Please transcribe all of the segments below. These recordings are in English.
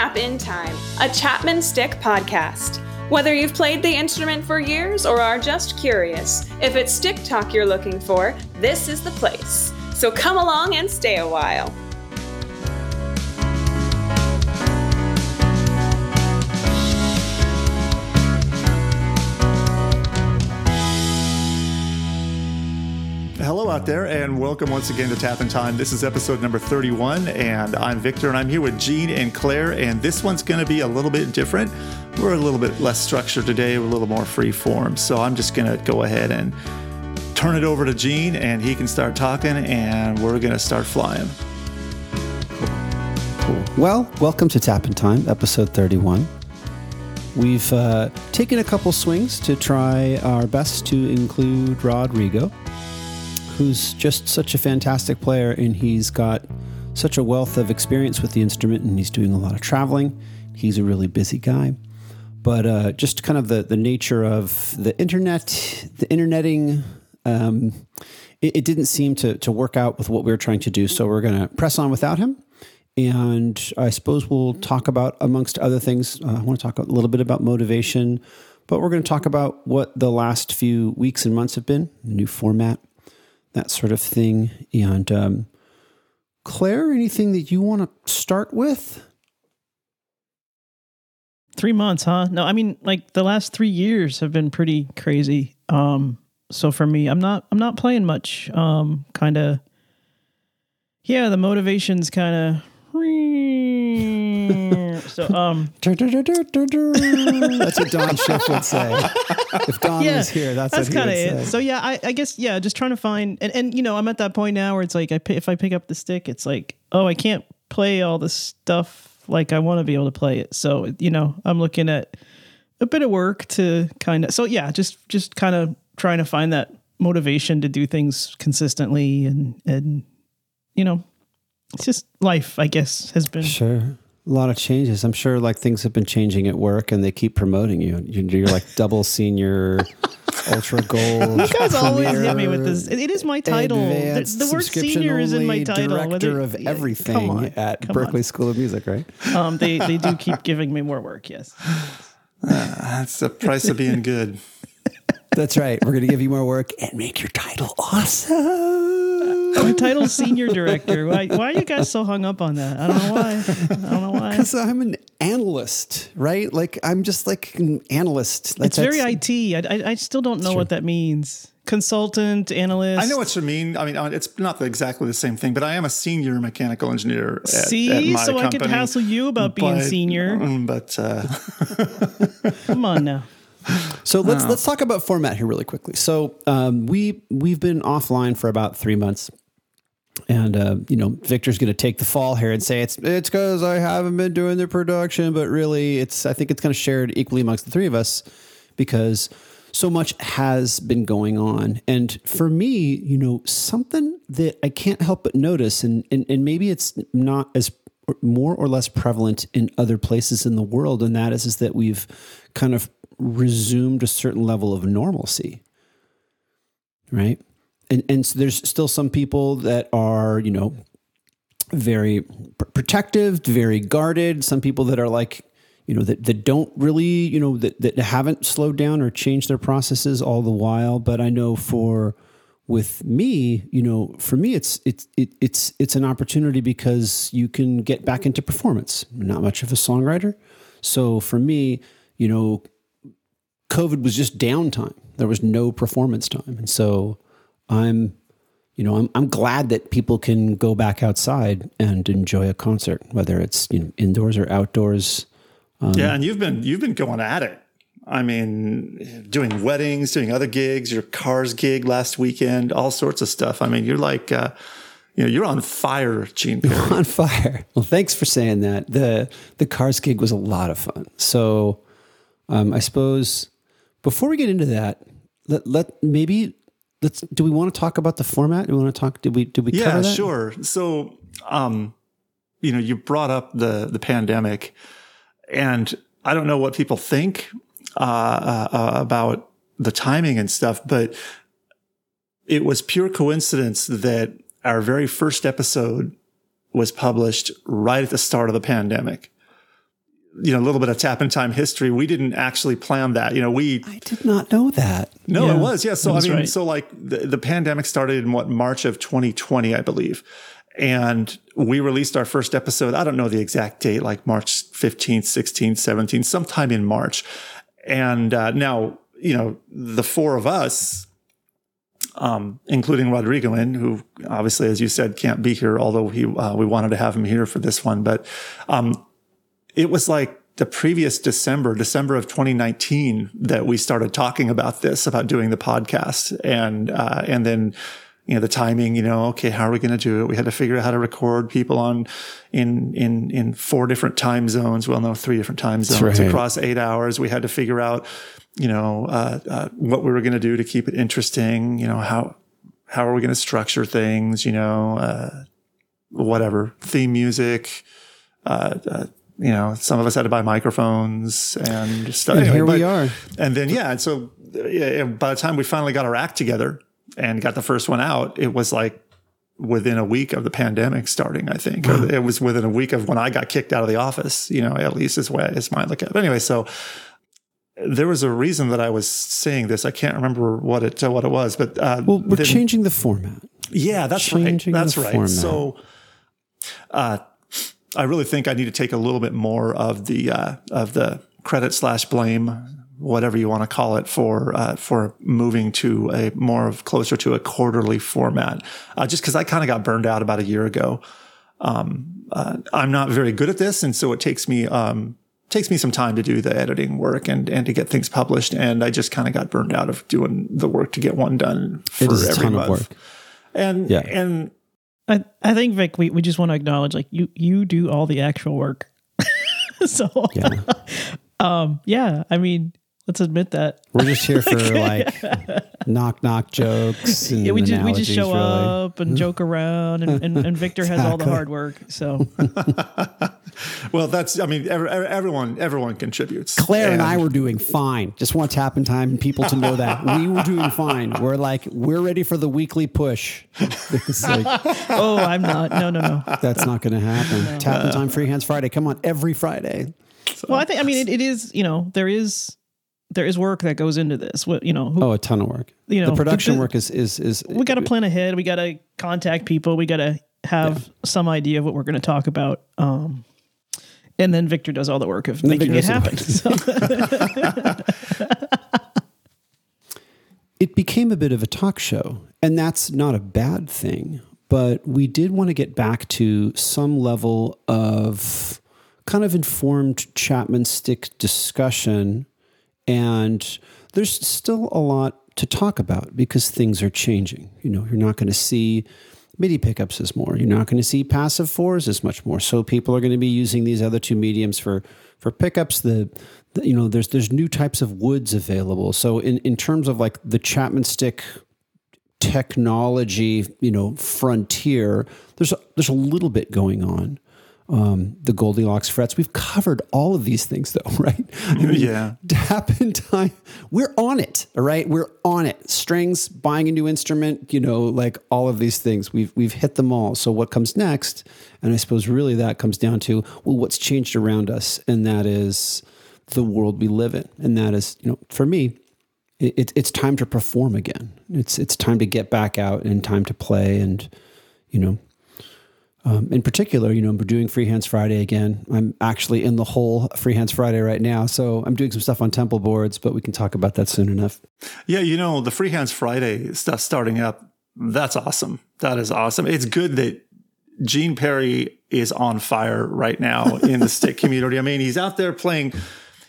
Tap In Time, a Chapman Stick podcast. Whether you've played the instrument for years or are just curious, if it's stick talk you're looking for, this is the place. So come along and stay a while. Out there, and welcome once again to Tap in Time. This is episode number 31, and I'm Victor, and I'm here with Gene and Claire, and this one's going to be a little bit different. We're a little bit less structured today, we're a little more free form, so I'm just going to go ahead and turn it over to Gene, and he can start talking, and we're going to start flying. Cool. Well, welcome to Tap in Time, episode 31. We've uh, taken a couple swings to try our best to include Rodrigo who's just such a fantastic player and he's got such a wealth of experience with the instrument and he's doing a lot of traveling. He's a really busy guy. But uh, just kind of the, the nature of the internet, the interneting, um, it, it, didn't seem to, to work out with what we were trying to do. So we're going to press on without him. And I suppose we'll talk about, amongst other things, uh, I want to talk a little bit about motivation, but we're going to talk about what the last few weeks and months have been, new format, that sort of thing. And um, Claire, anything that you want to start with? Three months, huh? No, I mean, like the last three years have been pretty crazy. Um, so for me, I'm not, I'm not playing much. Um, kind of, yeah, the motivation's kind of so um that's what Don Schiff would say. If Don yeah, was here, that's, that's kind of it. Say. So yeah, I, I, guess yeah, just trying to find and, and you know I'm at that point now where it's like I if I pick up the stick, it's like oh I can't play all the stuff like I want to be able to play it. So you know I'm looking at a bit of work to kind of so yeah, just just kind of trying to find that motivation to do things consistently and and you know it's just life, I guess, has been sure a lot of changes. I'm sure like things have been changing at work, and they keep promoting you. You're like double senior. Ultra gold. You guys always hit me with this. It is my title. The, the word senior is in my title. Director Whether, of everything on, at Berkeley on. School of Music, right? Um, they they do keep giving me more work. Yes, uh, that's the price of being good. That's right. We're going to give you more work and make your title awesome. My title's senior director. Why, why are you guys so hung up on that? I don't know why. I don't know why. Because I'm an analyst, right? Like I'm just like an analyst. Like it's very IT. I, I, I still don't know what that means consultant, analyst. I know what you mean. I mean, uh, it's not exactly the same thing, but I am a senior mechanical engineer. At, See, at so company, I could hassle you about being but, senior. But uh, come on now. So let's let's talk about format here really quickly. So um, we we've been offline for about three months, and uh, you know Victor's going to take the fall here and say it's it's because I haven't been doing the production, but really it's I think it's kind of shared equally amongst the three of us because so much has been going on, and for me, you know, something that I can't help but notice, and and, and maybe it's not as more or less prevalent in other places in the world, and that is is that we've kind of resumed a certain level of normalcy. Right. And, and so there's still some people that are, you know, very pr- protective, very guarded. Some people that are like, you know, that, that don't really, you know, that, that haven't slowed down or changed their processes all the while. But I know for, with me, you know, for me, it's it's it, it's it's an opportunity because you can get back into performance. I'm not much of a songwriter, so for me, you know, COVID was just downtime. There was no performance time. And so I'm, you know, I'm, I'm glad that people can go back outside and enjoy a concert, whether it's, you know, indoors or outdoors. Um, yeah. And you've been, you've been going at it. I mean, doing weddings, doing other gigs, your cars gig last weekend, all sorts of stuff. I mean, you're like, uh, you know, you're on fire, Gene. Perry. on fire. Well, thanks for saying that. the The cars gig was a lot of fun. So, um, I suppose before we get into that, let, let maybe let's do we want to talk about the format? Do we want to talk did we did we Yeah, sure. So um you know, you brought up the the pandemic and I don't know what people think uh, uh, uh, about the timing and stuff, but it was pure coincidence that our very first episode was published right at the start of the pandemic. You know, a little bit of tap in time history. We didn't actually plan that. You know, we I did not know that. no, Yeah, it was yeah. So I mean, right. so like the, the pandemic started in what March of 2020, I believe, and we released our first episode. I don't know the exact date, like March 15th, 16th, 17th, sometime in March. And uh, now, you know, the four of us, um, including Rodrigo, in who obviously, as you said, can't be here, although he uh, we wanted to have him here for this one, but um, it was like the previous December, December of 2019, that we started talking about this, about doing the podcast, and uh, and then you know the timing. You know, okay, how are we going to do it? We had to figure out how to record people on in in in four different time zones. Well, no, three different time zones right. across eight hours. We had to figure out you know uh, uh, what we were going to do to keep it interesting. You know how how are we going to structure things? You know. Uh, whatever theme music, uh, uh, you know, some of us had to buy microphones and stuff. And Anyway, here we are. And then, yeah. And so uh, yeah, by the time we finally got our act together and got the first one out, it was like within a week of the pandemic starting, I think. Or It was within a week of when I got kicked out of the office, you know, at least is way is my look at. But anyway, so there was a reason that I was saying this. I can't remember what it what it was, but uh, Well, we're then- changing the format. yeah, that's Changing right. That's right. format. So, uh, I really think I need to take a little bit more of the uh, of the credit slash blame, whatever you want to call it, for uh, for moving to a more of closer to a quarterly format. Uh, just because I kind of got burned out about a year ago. Um, uh, I'm not very good at this, and so it takes me um, takes me some time to do the editing work and and to get things published. And I just kind of got burned out of doing the work to get one done for It is a every ton month. of work. And Yeah. and I, I think Vic, we, we just want to acknowledge like you you do all the actual work. so Yeah. um yeah, I mean, let's admit that. We're just here for like knock knock jokes. And Yeah, we just we just show really. up and joke around and, and, and Victor has all the hard work. So well, that's I mean every, everyone everyone contributes. Claire and I were doing fine. Just want tap in time and people to know that we were doing fine. We're like we're ready for the weekly push. Like oh I'm not. No, no, no. that's not going to happen. Tap in time, free hands Friday. Come on, every Friday. Well, I think I mean it, it is, you know, there is there is work that goes into this. What you know, who, Oh, a ton of work. You know, the production the- work is is is we got to plan ahead. We got to contact people. We got to have some idea of what we're going to talk about. Um, and then Victor does all the work of then making it happen. So, it became a bit of a talk show, and that's not a bad thing. But we did want to get back to some level of kind of informed Chapman stick discussion. And there's still a lot to talk about because things are changing. You know, you're not going to see MIDI pickups as more. You're not going to see passive fours as much more. So people are going to be using these other two mediums for for pickups. The, the you know there's there's new types of woods available. So in in terms of like the Chapman stick technology, you know, frontier, there's a, there's a little bit going on. Um, the Goldilocks frets. We've covered all of these things, though, right? I mean, Yeah. Tap in time. We're on it, all right? We're on it. Strings, buying a new instrument, you know, like all of these things. We've we've hit them all. So what comes next? And I suppose really that comes down to well, what's changed around us, and that is the world we live in, and that is, you know, for me, it, it, it's time to perform again. It's it's time to get back out and time to play, and you know, um, in particular, you know, we're doing Free Hands Friday again. I'm actually in the whole Free Hands Friday right now, so I'm doing some stuff on Temple boards, but we can talk about that soon enough. Yeah, you know, the Freehands Friday stuff starting up, that's awesome. That is awesome. It's good that Gene Perry is on fire right now in the stick community. I mean, he's out there playing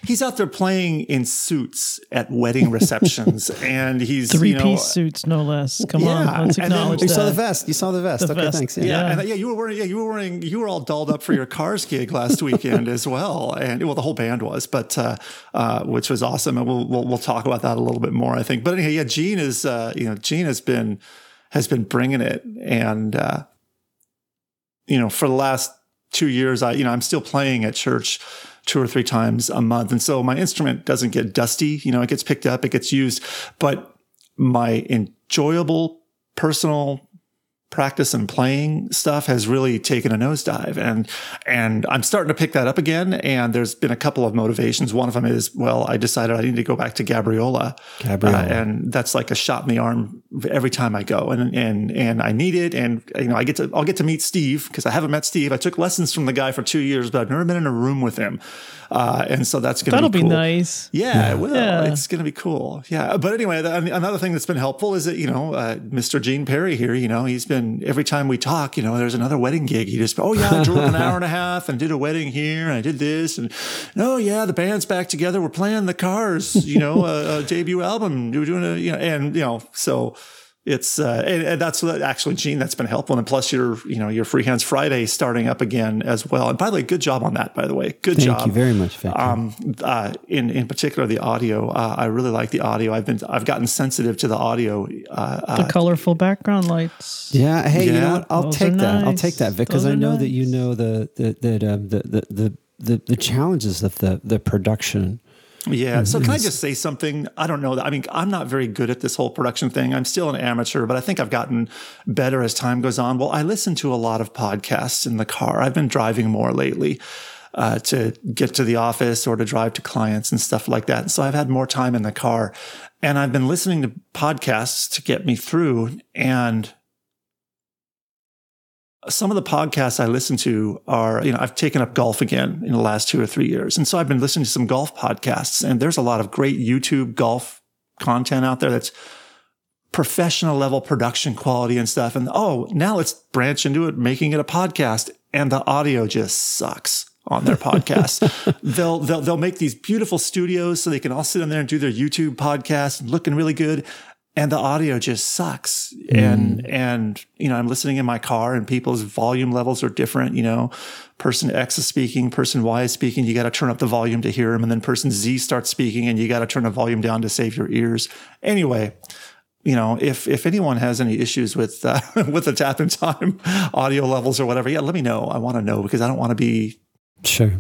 he's out there playing in suits at wedding receptions and he's Three you know, piece suits, no less. Come Yeah, on, let's and then- acknowledge You saw the vest. You saw the vest. The okay, vest. thanks. Yeah, Yeah. and yeah, you were wearing yeah, you were wearing you were all dolled up for your Cars gig last weekend as well, and well, the whole band was, but uh, uh, which was awesome, and we'll, we'll we'll talk about that a little bit more, I think. But anyway, yeah, Gene is uh, you know Gene has been has been bringing it, and uh, you know for the last two years, I you know I'm still playing at church two or three times a month, and so my instrument doesn't get dusty. You know, it gets picked up, it gets used, but my enjoyable personal practice and playing stuff has really taken a nosedive and and I'm starting to pick that up again and there's been a couple of motivations one of them is well I decided I need to go back to Gabriola, Gabriola. Uh, and that's like a shot in the arm every time I go and and and I need it and you know I get to I'll get to meet Steve because I haven't met Steve I took lessons from the guy for 2 years but I've never been in a room with him uh, and so that's going to That'll be, be cool. nice. Yeah, Yeah. it will. Yeah. It's going to be cool. Yeah. But anyway, the, another thing that's been helpful is that, you know, uh, Mr. Gene Perry here, you know, he's been, every time we talk, you know, there's another wedding gig. He just, oh, yeah, I drove an hour and a half and did a wedding here and I did this. And oh, yeah, the band's back together. We're playing the Cars, you know, a, a debut album. We're doing a, you know, and, you know, so it's uh, and, and that's actually Gene that's been helpful and plus your you know your free hands Friday starting up again as well and by the way good job on that by the way good job. Thank job you very much, Victor. um, uh, in in particular the audio. Uh, I really like the audio. I've been I've gotten sensitive to the audio. Uh, The uh, colorful background lights. Yeah, hey, you know what? I'll Those take are that. I'll take that because I are know that you know the the that um, the, the the the the challenges of the the production. Yeah. So can I just say something? I don't know. I mean, I'm not very good at this whole production thing. I'm still an amateur, but I think I've gotten better as time goes on. Well, I listen to a lot of podcasts in the car. I've been driving more lately. Uh, to get to the office or to drive to clients and stuff like that. So I've had more time in the car and I've been listening to podcasts to get me through. And some of the podcasts I listen to are, you know, I've taken up golf again in the last two or three years. And so I've been listening to some golf podcasts and there's a lot of great YouTube golf content out there that's professional level production quality and stuff. And oh, now let's branch into it, making it a podcast. And the audio just sucks on their podcast. they'll, they'll, they'll make these beautiful studios so they can all sit in there and do their YouTube podcast looking really good. And the audio just sucks. And, and, you know, I'm listening in my car and people's volume levels are different. You know, person X is speaking, person Y is speaking. You got to turn up the volume to hear them And then person Z starts speaking and you got to turn the volume down to save your ears. Anyway, you know, if if anyone has any issues with uh, with the tap in time audio levels or whatever, yeah, let me know. I want to know because I don't want to be. Sure.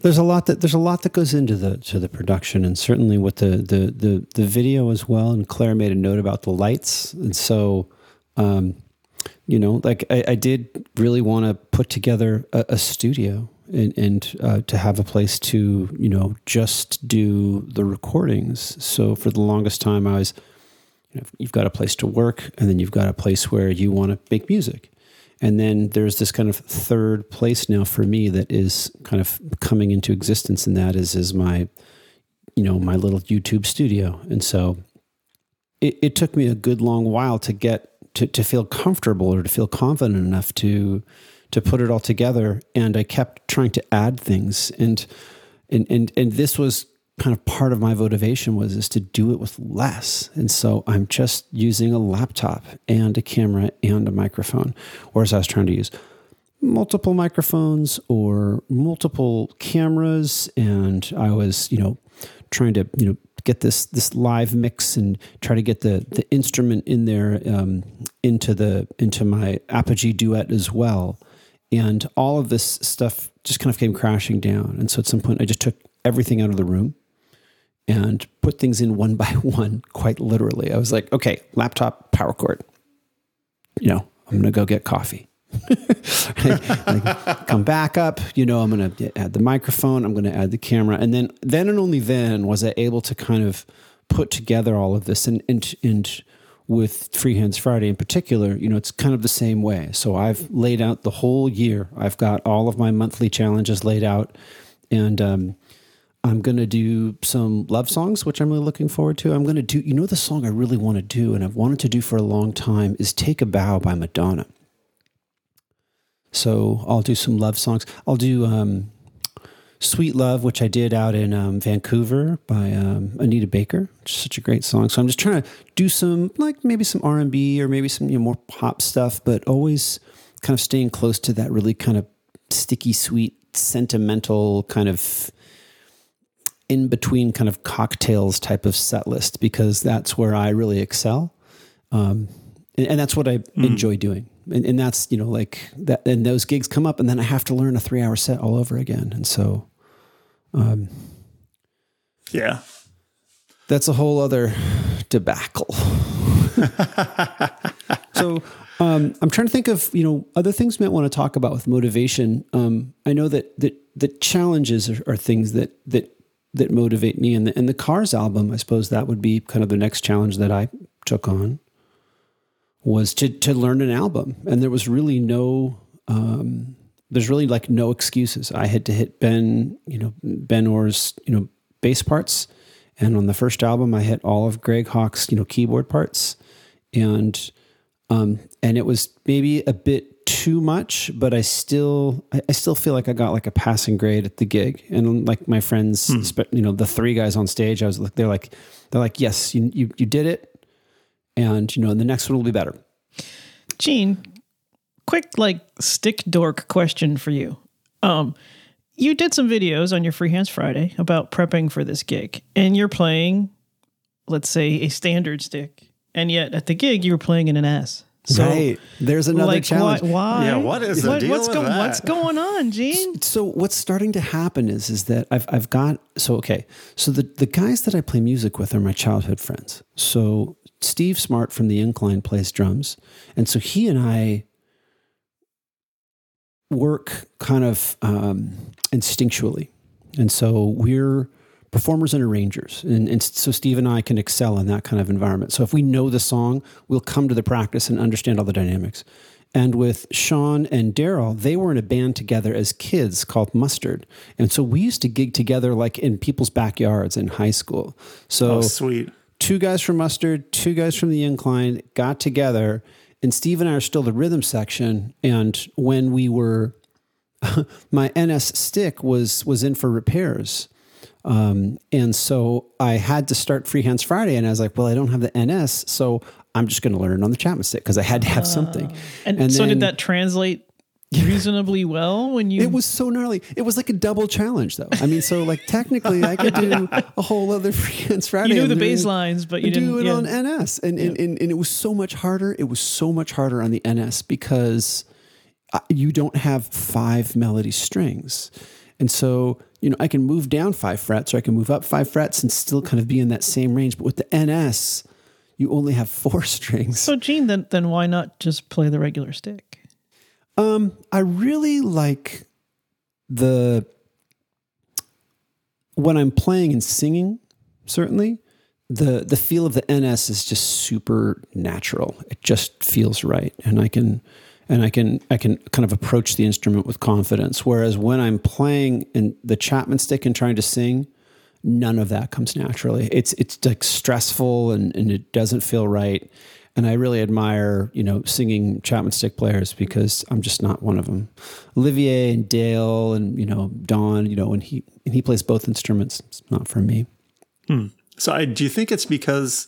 There's a lot that there's a lot that goes into the to the production, and certainly with the the the the video as well. And Claire made a note about the lights, and so, um, you know, like I, I did really want to put together a, a studio and, and uh, to have a place to you know just do the recordings. So for the longest time, I was, you know, you've got a place to work, and then you've got a place where you want to make music. And then there's this kind of third place now for me that is kind of coming into existence, and that is is my, you know, my little YouTube studio. And so, it, it took me a good long while to get to to feel comfortable or to feel confident enough to to put it all together. And I kept trying to add things, and and and and this was kind of part of my motivation was is to do it with less. And so i'm just using a laptop and a camera and a microphone whereas i was trying to use multiple microphones or multiple cameras. And i was you know trying to you know get this this live mix and try to get the the instrument in there um, into the into my apogee duet as well. And all of this stuff just kind of came crashing down. And so at some point i just took everything out of the room and put things in one by one, quite literally. I was like, okay, laptop, power cord. You know, I'm going to go get coffee. Come back up. You know, I'm going to add the microphone. I'm going to add the camera, and then, then and only then was I able to kind of put together all of this. And and and with Free Hands Friday in particular, you know, it's kind of the same way. So I've laid out the whole year. I've got all of my monthly challenges laid out, and um, I'm going to do some love songs, which I'm really looking forward to. I'm going to do, you know, the song I really want to do and I've wanted to do for a long time is Take a Bow by Madonna. So I'll do some love songs. I'll do um, Sweet Love, which I did out in um, Vancouver by um, Anita Baker. Which is such a great song. So I'm just trying to do some, like maybe some R&B or maybe some you know, more pop stuff, but always kind of staying close to that really kind of sticky, sweet, sentimental kind of in between kind of cocktails type of set list because that's where I really excel. Um, and, and that's what I enjoy doing. And, and that's, you know, like that, and those gigs come up and then I have to learn a three hour set all over again. And so Yeah. that's a whole other debacle. so um, I'm trying to think of you know other things we might want to talk about with motivation. Um, I know that that the challenges are, are, things that that that motivate me, and the and the Cars album, I suppose that would be kind of the next challenge that I took on was to to learn an album, and there was really no. Um, there's really like no excuses. I had to hit Ben, you know, Ben Orr's, you know, bass parts. And on the first album, I hit all of Greg Hawkes', you know, keyboard parts. And um, and it was maybe a bit too much, but I still I, still feel like I got like a passing grade at the gig. And like my friends, hmm. you know, the three guys on stage, I was like, they're like, they're like, yes, you you, you did it, and you know, the next one will be better. Gene, quick like stick dork question for you. Um, you did some videos on your Free Hands Friday about prepping for this gig, and you're playing, let's say, a standard stick, and yet at the gig you were playing in an S. So, right. There's another like, challenge. Why, why? Yeah. What is the deal what's, with that? what's going on, Gene? So what's starting to happen is is that I've I've got so okay. So the the guys that I play music with are my childhood friends. So Steve Smart from the Incline plays drums, and so he and I work kind of um, instinctually. And so we're performers and arrangers. And, and, so Steve and I can excel in that kind of environment. So if we know the song, we'll come to the practice and understand all the dynamics. And with Sean and Daryl, they were in a band together as kids called Mustard. And so we used to gig together like in people's backyards in high school. So oh, sweet. Two guys from Mustard, two guys from the Incline got together and Steve and I are still the rhythm section. And when we were, my NS stick was was in for repairs. Um, and so I had to start Free Hands Friday, and I was like, "Well, I don't have the NS, so I'm just going to learn it on the Chapman stick because I had to have uh, something." And, and so, then, did that translate reasonably well when you it was so gnarly. It was like a double challenge though. I mean so like technically i could do a whole other free hands friday you knew the bass lines but you didn't do it yeah. on ns and, and, and, and, it was so much harder it was so much harder on the ns because uh, you don't have five melody strings and so you know i can move down five frets or i can move up five frets and still kind of be in that same range but with the ns you only have four strings so gene then, then why not just play the regular stick um, I really like the when I'm playing and singing, certainly, the the feel of the NS is just super natural. It just feels right. And I can and I can I can kind of approach the instrument with confidence. Whereas when I'm playing in the Chapman stick and trying to sing, none of that comes naturally. It's it's like stressful and, and it doesn't feel right and I really admire, you know, singing Chapman stick players because I'm just not one of them. Olivier and Dale and you know Don, you know, and he and he plays both instruments. It's not for me. Hmm. So, I, do you think it's because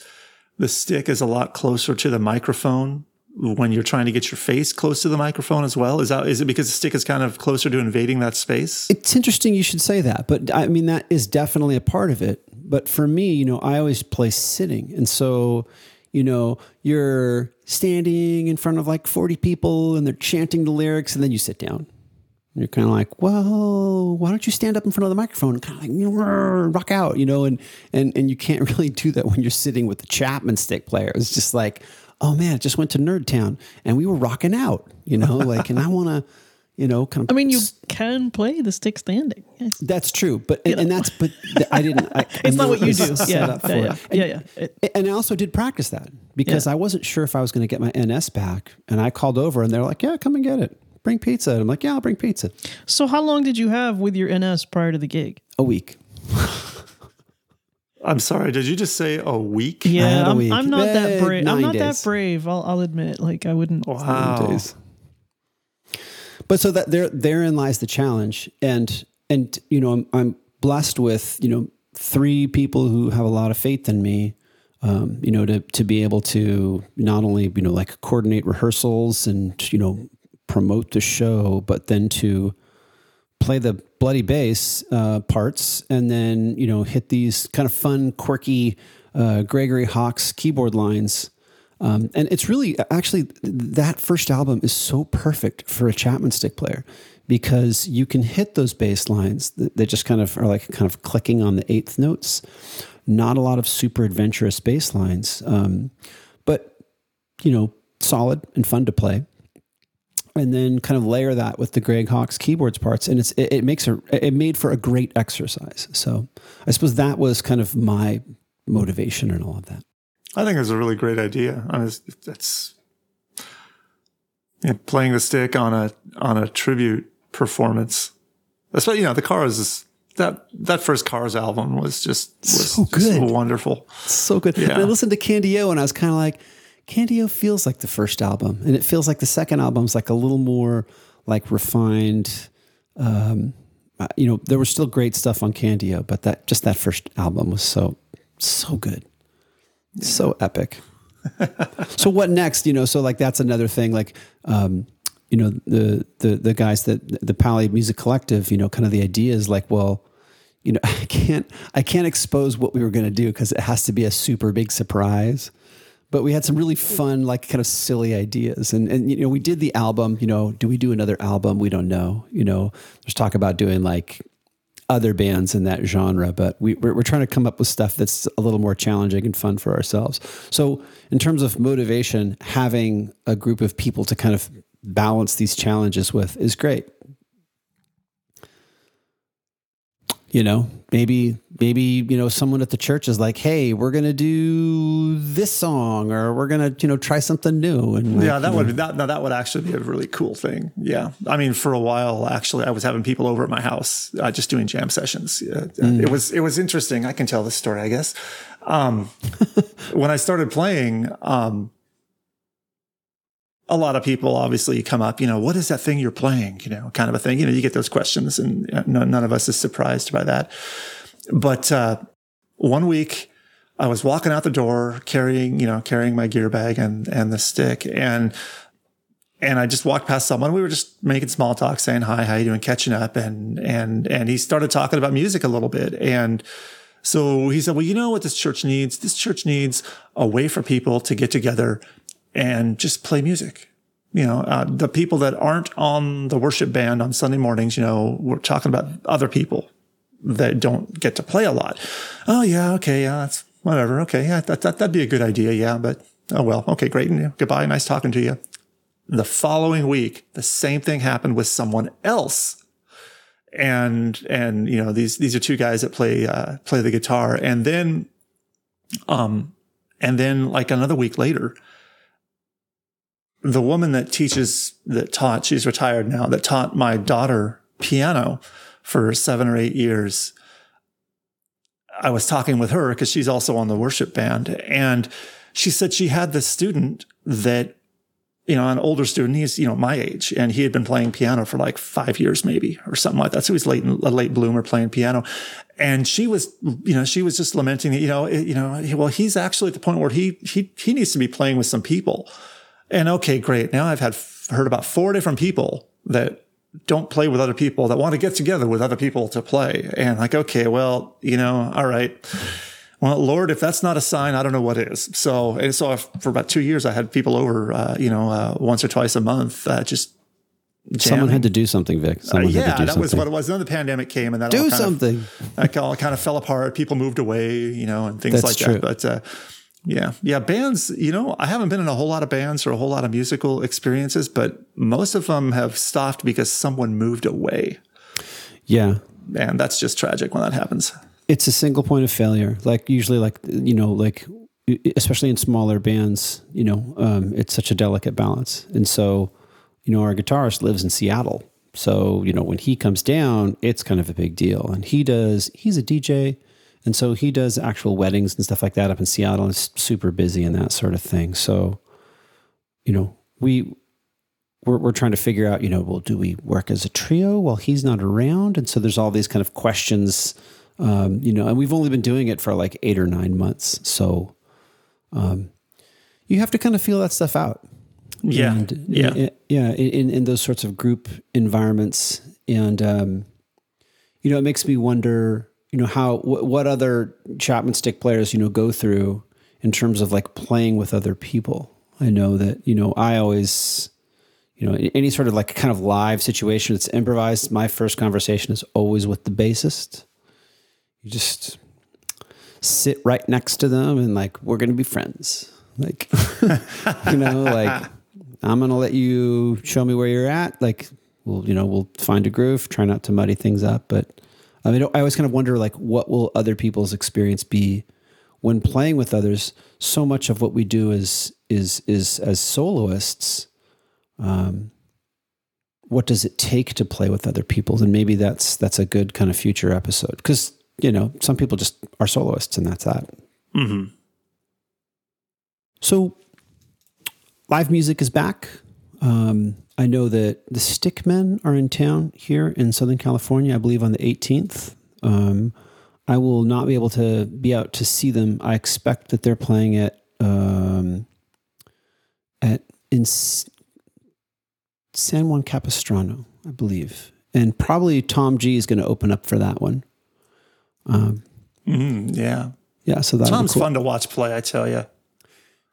the stick is a lot closer to the microphone when you're trying to get your face close to the microphone as well? Is that is it because the stick is kind of closer to invading that space? It's interesting you should say that, but I mean that is definitely a part of it. But for me, you know, I always play sitting, and so you know, you're standing in front of like 40 people and they're chanting the lyrics, and then you sit down. You're kind of like, well, why don't you stand up in front of the microphone and kind of like rock out, you know? And and and you can't really do that when you're sitting with the Chapman stick player. It's just like, oh man, it just went to Nerd Town and we were rocking out, you know, like, and I want to you know, kind of. I mean, you can play the stick standing. Yes. That's true, but and, and, that's but I didn't. I, it's not what you do. Yeah, yeah, yeah, yeah, yeah. It, and I also did practice that because yeah. I wasn't sure if I was going to get my NS back, and I called over, and they're like, "Yeah, come and get it. Bring pizza." And I'm like, "Yeah, I'll bring pizza." So, how long did you have with your NS prior to the gig? A week. I'm sorry. Did you just say a week? Yeah, I'm, week. I'm, not that brave. I'm not days. that brave. I'll, I'll admit. Like I wouldn't. Wow. But so that there therein lies the challenge, and and you know I'm, I'm blessed with you know three people who have a lot of faith in me. Um, you know, to to be able to not only you know like coordinate rehearsals and you know promote the show, but then to play the bloody bass uh, parts and then you know hit these kind of fun, quirky uh, Gregory Hawkes keyboard lines um, and it's really actually that first album is so perfect for a Chapman stick player because you can hit those bass lines that just kind of are like kind of clicking on the eighth notes. Not a lot of super adventurous bass lines, um, but you know, solid and fun to play. And then kind of layer that with the Greg Hawkes keyboards parts, and it's it, it makes a it made for a great exercise. So I suppose that was kind of my motivation and all of that. I think it's a really great idea. I mean, it's, playing the stick on a on a tribute performance. That's what you know. The Cars is that that first Cars album was just was so good, so wonderful, so good. Yeah. And I listened to Candy-O and I was kind of like, Candy-O feels like the first album, and it feels like the second album is like a little more like refined. Um, uh, you know, there was still great stuff on Candy-O, but that just that first album was so so good, yeah. so epic. so what next? You know, so like that's another thing. Like, um, you know, the the the guys that the Pally Music Collective. You know, kind of the idea is like, well, you know, I can't I can't expose what we were going to do because it has to be a super big surprise but we had some really mm. fun, like kind of silly ideas. And, and, you know, we did the album, you know, do we do another album? We don't know. You know, there's talk about doing like other bands in that genre, but we, we're, we're trying to come up with stuff that's a little more challenging and fun for ourselves. So, in terms of motivation, having a group of people to kind of balance these challenges with is great. You know maybe maybe you know someone at the church is like hey we're gonna do this song or we're gonna you know try something new. And like, yeah that would that no, that would actually be a really cool thing. Yeah. I mean for a while actually i was having people over at my house uh, just doing jam sessions. Uh, mm. it was it was interesting. I can tell this story i guess. Um, when i started playing um, a lot of people obviously come up, you know, what is that thing you're playing? You know, kind of a thing. You know, you get those questions, and none of us is surprised by that. But uh, one week, I was walking out the door carrying, you know, carrying my gear bag and and the stick, and and I just walked past someone. We were just making small talk, saying hi, how you doing, catching up, and and and he started talking about music a little bit, and. So he said, well, you know what this church needs? This church needs a way for people to get together and just play music. You know, uh, the people that aren't on the worship band on Sunday mornings, you know, we're talking about other people that don't get to play a lot. Oh yeah, okay, yeah, that's whatever. Okay, yeah, that, that that'd be a good idea. Yeah, but oh well, okay, great. Goodbye. Nice talking to you. The following week, the same thing happened with someone else. And, and, you know, these, these are two guys that play, uh, play the guitar. And then, um, and then like another week later, the woman that teaches, that taught, she's retired now, that taught my daughter piano for seven or eight years. I was talking with her because she's also on the worship band. And she said she had this student that, you know, an older student, he's, you know, my age, and he had been playing piano for like five years, maybe, or something like that. So he's late, a late bloomer playing piano. And she was, you know, she was just lamenting that, you know, you know, well, he's actually at the point where he, he, he needs to be playing with some people and okay, great. Now I've had heard about four different people that don't play with other people that want to get together with other people to play. And like, okay, well, you know, all right. Well, Lord, if that's not a sign, I don't know what is. So, and so for about two years, I had people over, uh, you know, uh, once or twice a month, uh, just Jamming. Someone had to do something, Vic. Someone uh, yeah, that something. was what it was. Then the pandemic came, and that do all something. Of, that all kind of fell apart. People moved away, you know, and things That's like true. that. But uh, yeah. Yeah. Bands, you know, I haven't been in a whole lot of bands or a whole lot of musical experiences, but most of them have stopped because someone moved away. Yeah. And that's just tragic when that happens. It's a single point of failure. Like, usually, like, you know, like, especially in smaller bands, you know, um, it's such a delicate balance. And so, you know, our guitarist lives in Seattle. So, you know, when he comes down, it's kind of a big deal. And he does, he's a DJ and so he does actual weddings and stuff like that up in Seattle and is super busy and that sort of thing. So, you know, we we're, we're trying to figure out, you know, well, do we work as a trio while he's not around? And so there's all these kind of questions, um, you know, and we've only been doing it for like eight or nine months. So um, you have to kind of feel that stuff out. Yeah. And, yeah. yeah. In, in those sorts of group environments. And, um, you know, it makes me wonder, you know how wh- what other Chapman stick players you know go through in terms of like playing with other people. I know that you know I always you know any sort of like kind of live situation that's improvised. My first conversation is always with the bassist. You just sit right next to them and like we're going to be friends. Like, you know, like I'm going to let you show me where you're at. Like, we'll, you know, we'll find a groove, try not to muddy things up. But I mean, I always kind of wonder, like, what will other people's experience be when playing with others? So much of what we do is, is, is as soloists. Um, what does it take to play with other people? And maybe that's, that's a good kind of future episode. Cause, you know, some people just are soloists and that's that. Mm-hmm. So, live music is back. Um, I know that the Stickmen are in town here in Southern California, I believe on the 18th. Um, I will not be able to be out to see them. I expect that they're playing at um, at in San Juan Capistrano, I believe, and probably Tom G is going to open up for that one. Um, Mm, yeah. yeah, so that Tom's fun to watch play, I tell you.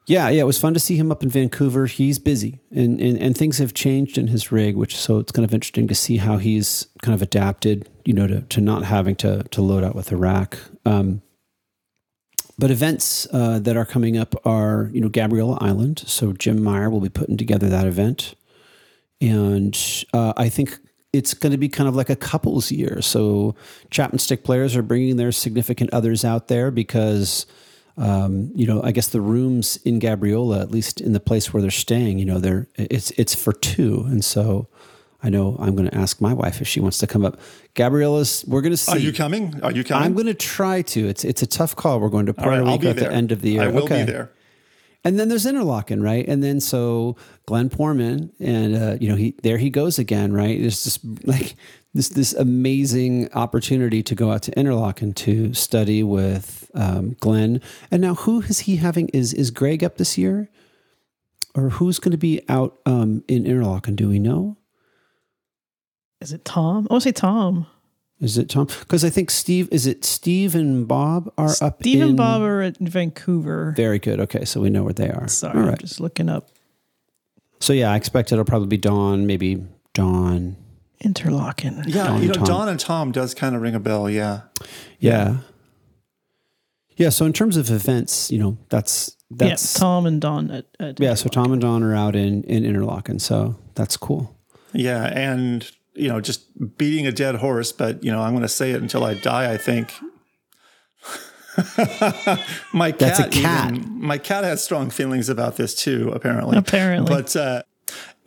Yeah, yeah, it was fun to see him up in Vancouver. He's busy, and and, and things have changed in his rig, which so it's kind of interesting to see how he's kind of adapted, you know, to to not having to to load out with a rack. Um, but events uh, that are coming up are, you know, Gabriola Island. So Jim Meyer will be putting together that event, and uh, I think it's going to be kind of like a couples year. So Chapman stick players are bringing their significant others out there because um, you know, I guess the rooms in Gabriola, at least in the place where they're staying, you know, they're it's it's for two, and so I know I'm going to ask my wife if she wants to come up. Gabriola's, we're going to see. Are you coming? Are you coming? I'm going to try to. It's it's a tough call. We're going to right, Puerto I'll Rico at the end of the year. I will okay. be there. And then there's Interlaken, right? And then so Glenn Poorman, and uh, you know he there he goes again, right? It's just like this this amazing opportunity to go out to Interlaken to study with um, Glenn. And now who is he having? Is is Greg up this year, or who's going to be out um, in Interlaken? Do we know? Is it Tom? I want to say Tom. Is it Tom? Because I think Steve. Is it Steve and Bob are up? Steve in, and Bob are at Vancouver. Very good. Okay, so we know where they are. Sorry, All I'm just looking up So yeah, I expect it'll probably be Don, maybe Don. Interlaken. Yeah, Don you know, and Tom. Don and Tom does kind of ring a bell. Yeah. Yeah. Yeah. So in terms of events, you know, that's that's yeah, Tom and Don at, at yeah. So Tom and Don are out in in Interlaken, so that's cool. Yeah, and you know, just beating a dead horse, but you know, I'm going to say it until I die. I think my cat, That's a cat. even- my cat has strong feelings about this too. Apparently, Apparently. But uh,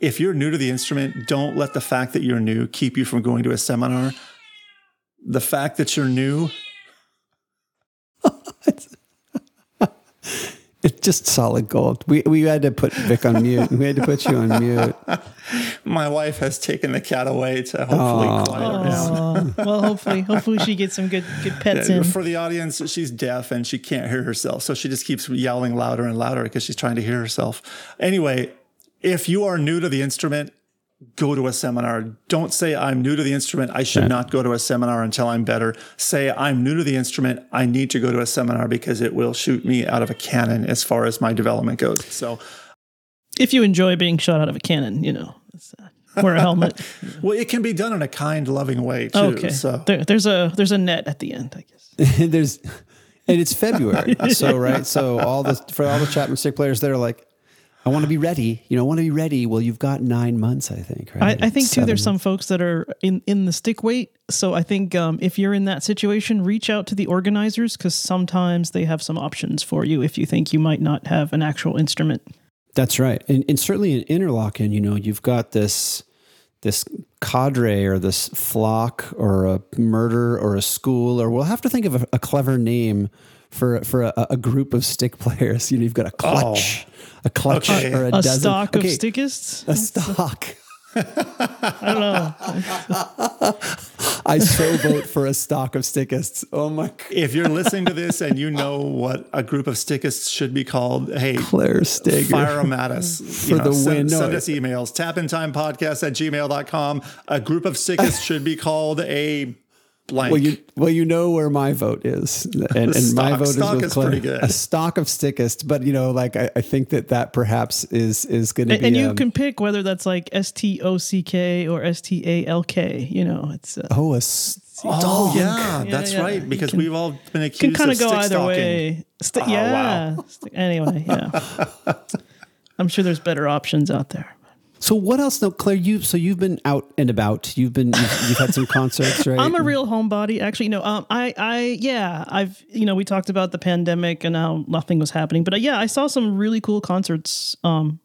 if you're new to the instrument, don't let the fact that you're new keep you from going to a seminar. The fact that you're new, It's just solid gold. We we had to put Vic on mute. We had to put you on mute. my wife has taken the cat away to hopefully quiet her down. Well, hopefully, hopefully she gets some good good pets in. For the audience, she's deaf and she can't hear herself. So she just keeps yelling louder and louder because she's trying to hear herself. Anyway, if you are new to the instrument, go to a seminar. Don't say, I'm new to the instrument. I should not go to a seminar until I'm better. Say, I'm new to the instrument. I need to go to a seminar because it will shoot me out of a cannon as far as my development goes. So, If you enjoy being shot out of a cannon, you know, uh, wear a helmet. well, it can be done in a kind, loving way too. okay, So, there, there's a there's a net at the end, I guess. There's and it's February, so right. So all the for all the Chapman stick players that are like, I want to be ready. You know, I want to be ready. Well, you've got nine months, I think. I, Right? I think too. There's some folks that are in in the stick weight. So I think um, if you're in that situation, reach out to the organizers because sometimes they have some options for you if you think you might not have an actual instrument. That's right, and, and certainly in Interlaken, you know, you've got this this cadre or this flock or a murder or a school, or we'll have to think of a, a clever name for for a, a group of stick players. You know, you've got a clutch, a clutch, Okay. or a, A dozen. stock okay, of stickists. a stock. I don't know. I so vote for a stock of stickists. Oh my God. if you're listening to this and you know what a group of stickists should be called, hey, Claire Steger. fire them at us. For the send, win. No, Send us emails. Tapintimepodcast at gmail.com. A group of stickists should be called a blank. Well, you well you know where my vote is, and, and my vote stock is with is pretty good. A stock of stickists, but you know, like I, I think that that perhaps is is going to be. and you um, can pick whether that's like S T O C K or S T A L K. You know, it's uh, oh a s- Oh yeah, Yeah, that's yeah. right. Because can- we've all been accused. can kind of of go stick either stalking. way. Sti- Oh, yeah. Sti- Anyway, yeah. I'm sure there's better options out there. So what else? No, Claire, you so you've been out and about. You've been you've, you've had some concerts, right? I'm a real homebody. Actually, no. Um, I, I, yeah, I've, you know, we talked about the pandemic and how nothing was happening, but uh, yeah, I saw some really cool concerts. Um,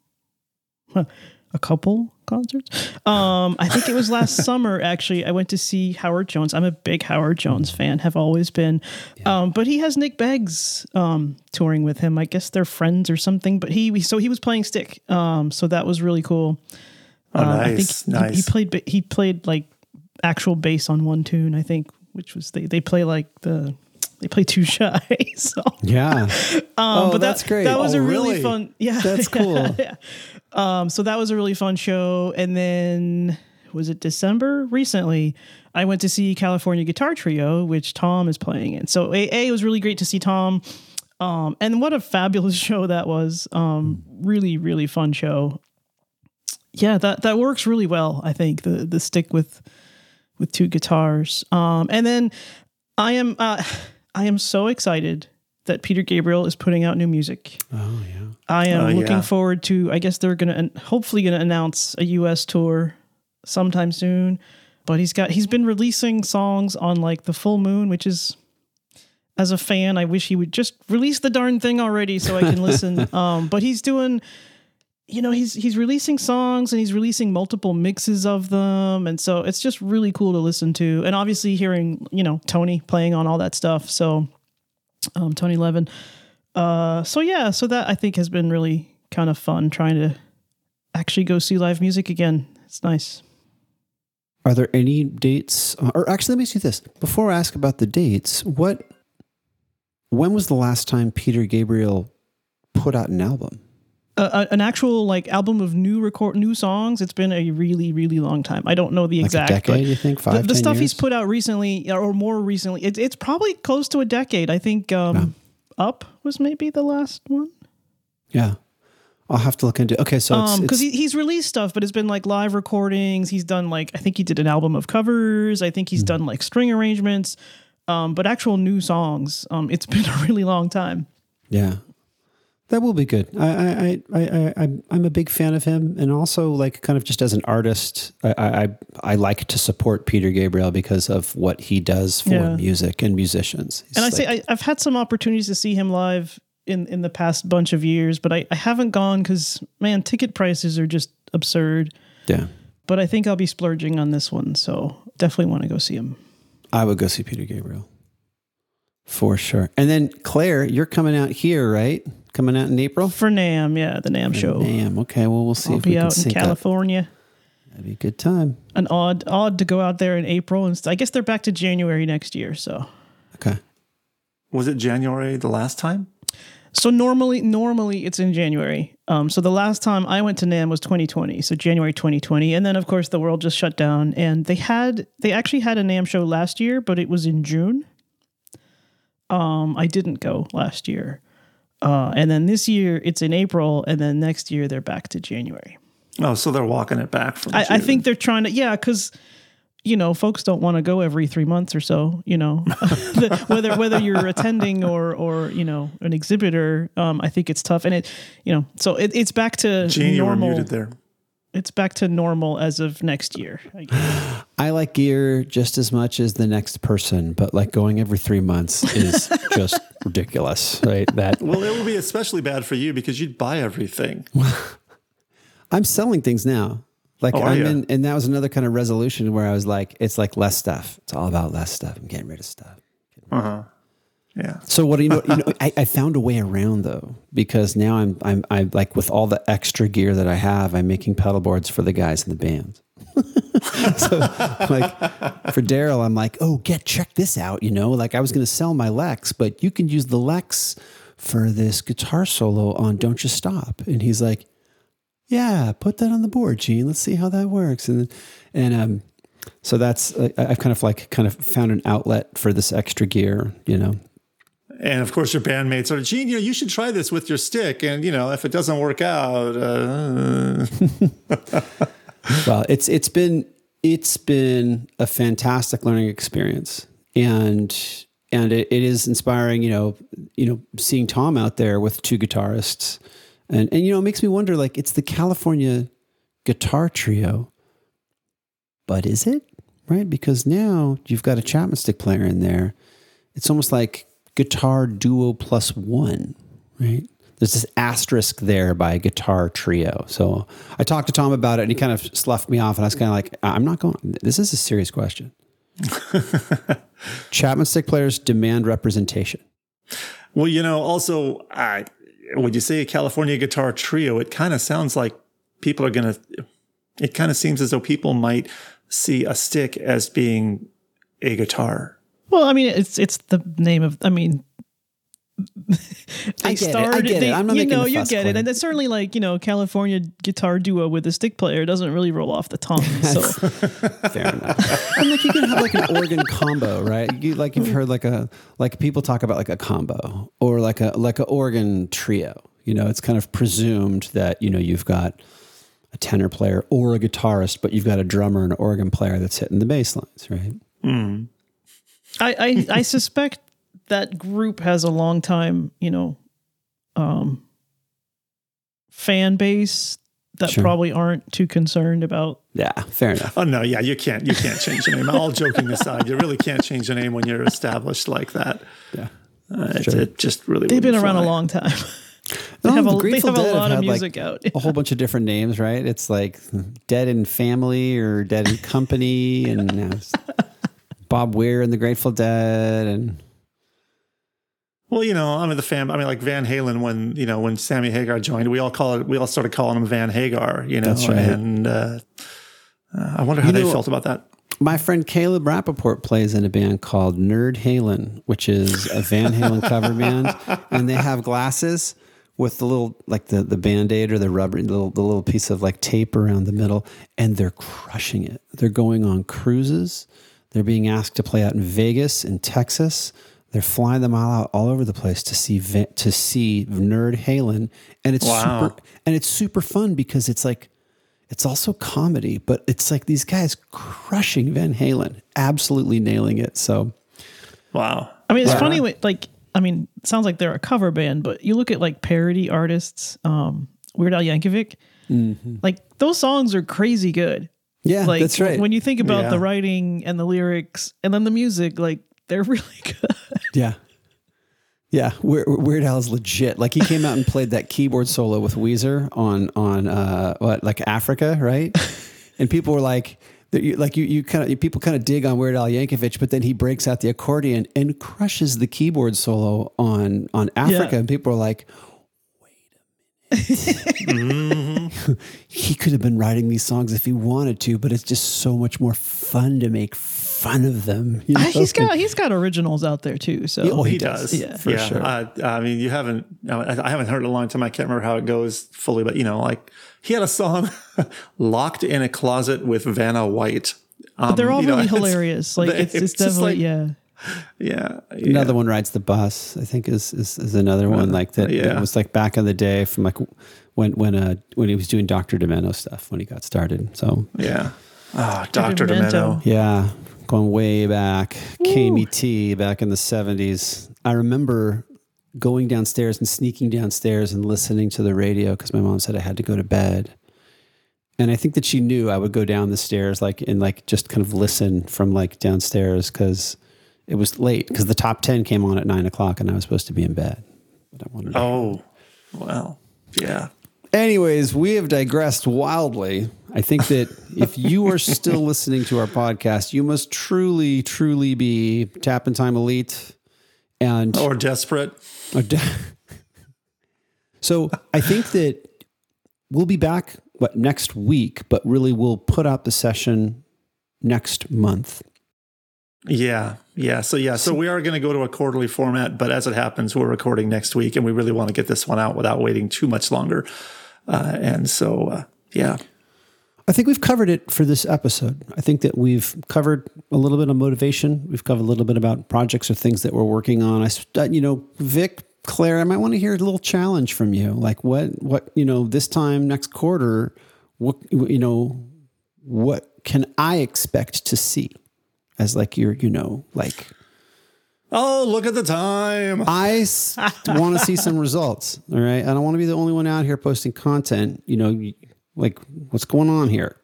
a couple concerts. Um, I think it was last summer. Actually, I went to see Howard Jones. I'm a big Howard Jones fan. Have always been. Um, but he has Nick Beggs um touring with him. I guess they're friends or something. But he, so he was playing stick. Um, so that was really cool. Oh, Um, I think nice, he- He, played he played like actual bass on one tune, I think, which was they they play like the they play too shy. so yeah. um, oh, but that's that, great. That was Oh, a really, really? fun yeah. That's cool. yeah. Um so that was a really fun show. And then was it December? Recently, I went to see California Guitar Trio, which Tom is playing in. So A, a it was really great to see Tom. Um, and what a fabulous show that was. Um, really, really fun show. Yeah, that that works really well. I think the the stick with with two guitars. Um, and then I am uh, I am so excited that Peter Gabriel is putting out new music. Oh yeah. I am Oh, looking yeah. forward to. I guess they're gonna hopefully gonna announce a U.S. tour sometime soon. But he's got he's been releasing songs on like the full moon, which is as a fan, I wish he would just release the darn thing already so I can listen. um, but he's doing, you know, he's he's releasing songs and he's releasing multiple mixes of them, and so it's just really cool to listen to. And obviously, hearing you know Tony playing on all that stuff, so um, Tony Levin. Uh, so yeah, so that I think has been really kind of fun trying to actually go see live music again. It's nice. Are there any dates? Or actually, let me see this before I ask about the dates. What? When was the last time Peter Gabriel put out an album? An actual like album of new record new songs. It's been a really really long time. I don't know the Like exact. a decade? You think the, five? the 10 stuff he's put out recently or more recently, it's it's probably close to a decade. I think um, Up was maybe the last one. Yeah, I'll have to look into. It. Okay, so it's, Um, because he, he's released stuff, but it's been like live recordings. He's done like I think he did an album of covers. I think he's Hmm. done like string arrangements, um, but actual new songs. Um, it's been a really long time. Yeah, that will be good. I, I, I, I, I'm a big fan of him, and also like kind of just as an artist, I, I, I- I like to support Peter Gabriel because of what he does for Yeah. music and musicians. He's And I like- say I, I've had some opportunities to see him live in in the past bunch of years, but I, I haven't gone because man, ticket prices are just absurd. yeah, But I think I'll be splurging on this one, so definitely want to go see him. I would go see Peter Gabriel for sure. And then Claire, you're coming out here, right? Coming out in April. For NAMM, yeah, the NAMM show. NAMM. Okay. Well, we'll see I'll if we be can out in sync up. California. That'd be a good time. An odd odd to go out there in April, and st- I guess they're back to January next year. So Okay. Was it January the last time? so normally normally it's in January. Um, so the last time I went to NAMM was 2020, so January 2020, and then of course the world just shut down. And they had they actually had a NAMM show last year, but it was in June. Um, I didn't go last year. Uh, and then this year it's in April, and then next year they're back to January. Oh, so they're walking it back from. I, I think they're trying to, yeah, because you know, folks don't want to go every three months or so. You know, The- whether whether you're attending or or you know an exhibitor, um, I think it's tough, and it, you know, so it, it's back to Gene, you were normal. muted there. It's back to normal as of next year. I guess. I like gear just as much as the next person, but like going every three months is just ridiculous, right? That Well, it will be especially bad for you because you'd buy everything. I'm selling things now. Like Oh, are I'm ya? in, and that was another kind of resolution where I was like, it's like less stuff. It's all about less stuff. I'm getting rid of stuff. Uh-huh. Yeah. So what do you know? You know, I, I found a way around though because now I'm I'm I like with all the extra gear that I have, I'm making pedal boards for the guys in the band. so like for Daryl, I'm like, oh, get check this out. You know, like I was going to sell my Lex, but you can use the Lex for this guitar solo on "Don't You Stop," and he's like, yeah, put that on the board, Gene. Let's see how that works. And and um, so that's I- I've kind of like kind of found an outlet for this extra gear. You know, And of course, your bandmates are, Gene, you know, you should try this with your stick. And, you know, if it doesn't work out, uh, well, it's it's been it's been a fantastic learning experience, and and it, it is inspiring. You know, you know, seeing Tom out there with two guitarists, and and you know, it makes me wonder. Like, it's the California guitar trio, but is it right? Because now you've got a Chapman stick player in there. It's almost like guitar duo plus one, right? There's this asterisk there by guitar trio. So I talked to Tom about it and he kind of sloughed me off. And I was kind of like, uh, I'm not going, this is a serious question. Chapman stick players demand representation. Well, you know, also, I, when you say a California guitar trio, it kind of sounds like people are going to, it kind of seems as though people might see a stick as being a guitar. Well, I mean, it's it's the name of. I mean, I get it. I get it. I'm not you making know, a you get Claire. it, and it's certainly like you know, California guitar duo with a stick player doesn't really roll off the tongue. So Fair enough. And like you can have like an organ combo, right? You like you've heard like a like people talk about like a combo or like a like a organ trio. You know, it's kind of presumed that you know you've got a tenor player or a guitarist, but you've got a drummer and an organ player that's hitting the bass lines, right? Hmm. I, I I suspect that group has a long time, you know, um, fan base that Sure. probably aren't too concerned about. Yeah, fair enough. Oh no, yeah, you can't. You can't change the name. All joking aside, you really can't change the name when you're established like that. Yeah. Uh, it, it just really. They've been wouldn't around a long time. No, have the a- they have a Dead lot of had, like, music out. A whole bunch of different names, right? It's like Dead in Family or Dead and Company, and now it's Bob Weir and the Grateful Dead, and Well, you know, I mean the fam. I mean, like Van Halen. When you know when Sammy Hagar joined, we all call it. We all started calling him Van Hagar. You know, That's right. and uh, uh, I wonder how they know- felt about that. My friend Caleb Rappaport plays in a band called Nerd Halen, which is a Van Halen cover band, and they have glasses with the little like the the band aid or the rubber the little the little piece of like tape around the middle, and they're crushing it. They're going on cruises. They're being asked to play out in Vegas, and Texas. They're flying them all out all over the place to see Va- to see Nerd Halen, and it's Wow. super and it's super fun because it's like it's also comedy, but it's like these guys crushing Van Halen, absolutely nailing it. So Wow. I mean, it's funny. With, like, I mean, it sounds like they're a cover band, but you look at like parody artists, um, Weird Al Yankovic. Like those songs are crazy good. Yeah, Like that's right. when you think about Yeah. the writing and the lyrics, and then the music, like they're really good. yeah, yeah, Weird, Al's legit. Like he came out and played that keyboard solo with Weezer on on uh, what like Africa, right? And people were like. you- Like you, you kind of people kind of dig on Weird Al Yankovic, but then he breaks out the accordion and crushes the keyboard solo on on Africa, Yeah. and people are like, he could have been writing these songs if he wanted to, but it's just so much more fun to make fun of them. you know? he's got he's got originals out there too. So Oh, he, he does. does. Yeah. For sure. Uh, I mean, you haven't. I I haven't heard it in a long time. I can't remember how it goes fully, but you know, like he had a song "Locked in a Closet" with Vanna White. Um, they're all you know, really it's- hilarious. Like it's, it's, just definitely like- yeah. Yeah, yeah. Another one rides the bus. I think is is, is another one like that. yeah. That was like back in the day from like when when uh when he was doing Doctor Demento stuff when he got started. So Yeah. Oh, Dr. Demento. Demento. yeah, going way back, KMET back in the seventies. I remember going downstairs and sneaking downstairs and listening to the radio because my mom said I had to go to bed. And I think that she knew I would go down the stairs, like and like just kind of listen from like downstairs because it was late because the top ten came on at nine o'clock and I was supposed to be in bed. But I wanted to Oh, well, yeah. Anyways, we have digressed wildly. I think that if you are still listening to our podcast, you must truly, truly be Tap in Time Elite. And Or desperate. so I think that we'll be back what next week, but really we'll put out the session next month. Yeah. Yeah. So, yeah. So, we are going to go to a quarterly format, but as it happens, we're recording next week and we really want to get this one out without waiting too much longer. Uh, and so, uh, yeah. I think we've covered it for this episode. I think that we've covered a little bit of motivation. We've covered a little bit about projects or things that we're working on. I, you know, Vic, Claire, I might want to hear a little challenge from you. Like what, what, you know, this time next quarter, what, you know, what can I expect to see as like your, you know, like Oh, look at the time. I s- want to see some results. All right. I don't want to be the only one out here posting content. You know, like what's going on here?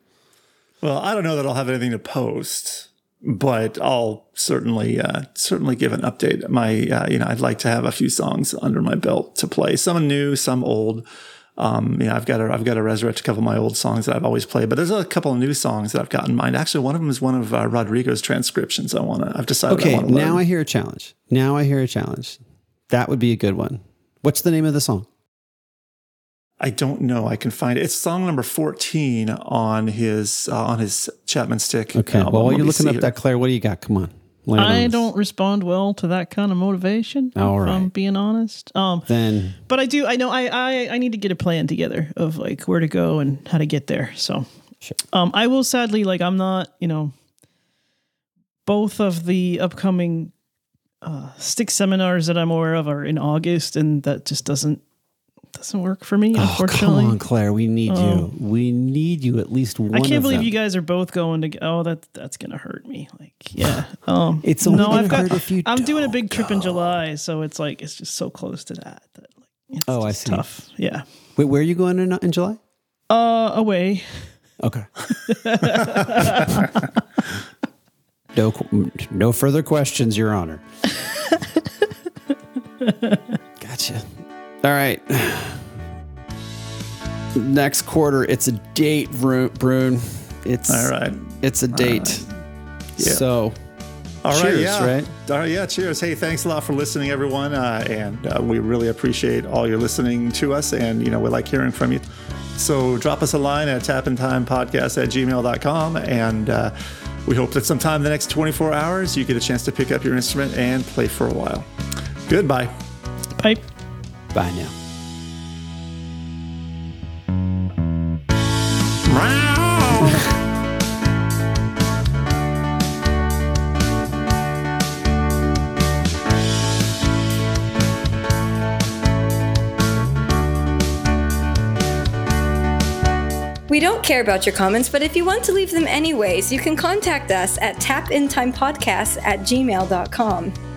Well, I don't know that I'll have anything to post, but I'll certainly uh, certainly give an update. My uh, you know I'd like to have a few songs under my belt to play. Some new, some old. Um, you know, I've got to I've got to resurrect a couple of my old songs that I've always played, but there's a couple of new songs that I've got in mind. Actually, one of them is one of uh, Rodrigo's transcriptions. I want to. I've decided. I Okay. learn. Now I hear a challenge. Now I hear a challenge. That would be a good one. What's the name of the song? I don't know. I can find it. It's song number fourteen on his uh, on his Chapman Stick. Okay. album. well, while Let you're looking up here. that, Claire, what do you got? Come on. On I don't respond well to that kind of motivation. All if I'm being honest. Um, Then but I do. I know. I, I I need to get a plan together of like where to go and how to get there. So, Sure. um, I will sadly like I'm not. You know, both of the upcoming uh, stick seminars that I'm aware of are in August, and that just doesn't doesn't work for me. Oh, come on, Claire. We need you. We need you at least one. I can't believe them. you guys are both going to. Oh, that that's gonna hurt me. Like, yeah. Um, It's only no, I've got. hurt if you I'm doing a big trip in. July, so it's like it's just so close to that. that like, it's Oh, I see. Tough. Yeah. Wait, where are you going in, in July? Uh, away. Okay. no, no further questions, Your Honor. gotcha. All right. Next quarter, it's a date, Brune. It's All right. It's a date. Yeah. So, All right, Cheers, yeah. right? All right, yeah, cheers. Hey, thanks a lot for listening, everyone. Uh, and uh, we really appreciate all your listening to us. And, you know, we like hearing from you. So drop us a line at tapintimepodcast at gmail.com. And uh, we hope that sometime in the next 24 hours, you get a chance to pick up your instrument and play for a while. Goodbye. Pipe. Bye now. We don't care about your comments, but if you want to leave them anyways, you can contact us at tapintimepodcast at gmail.com.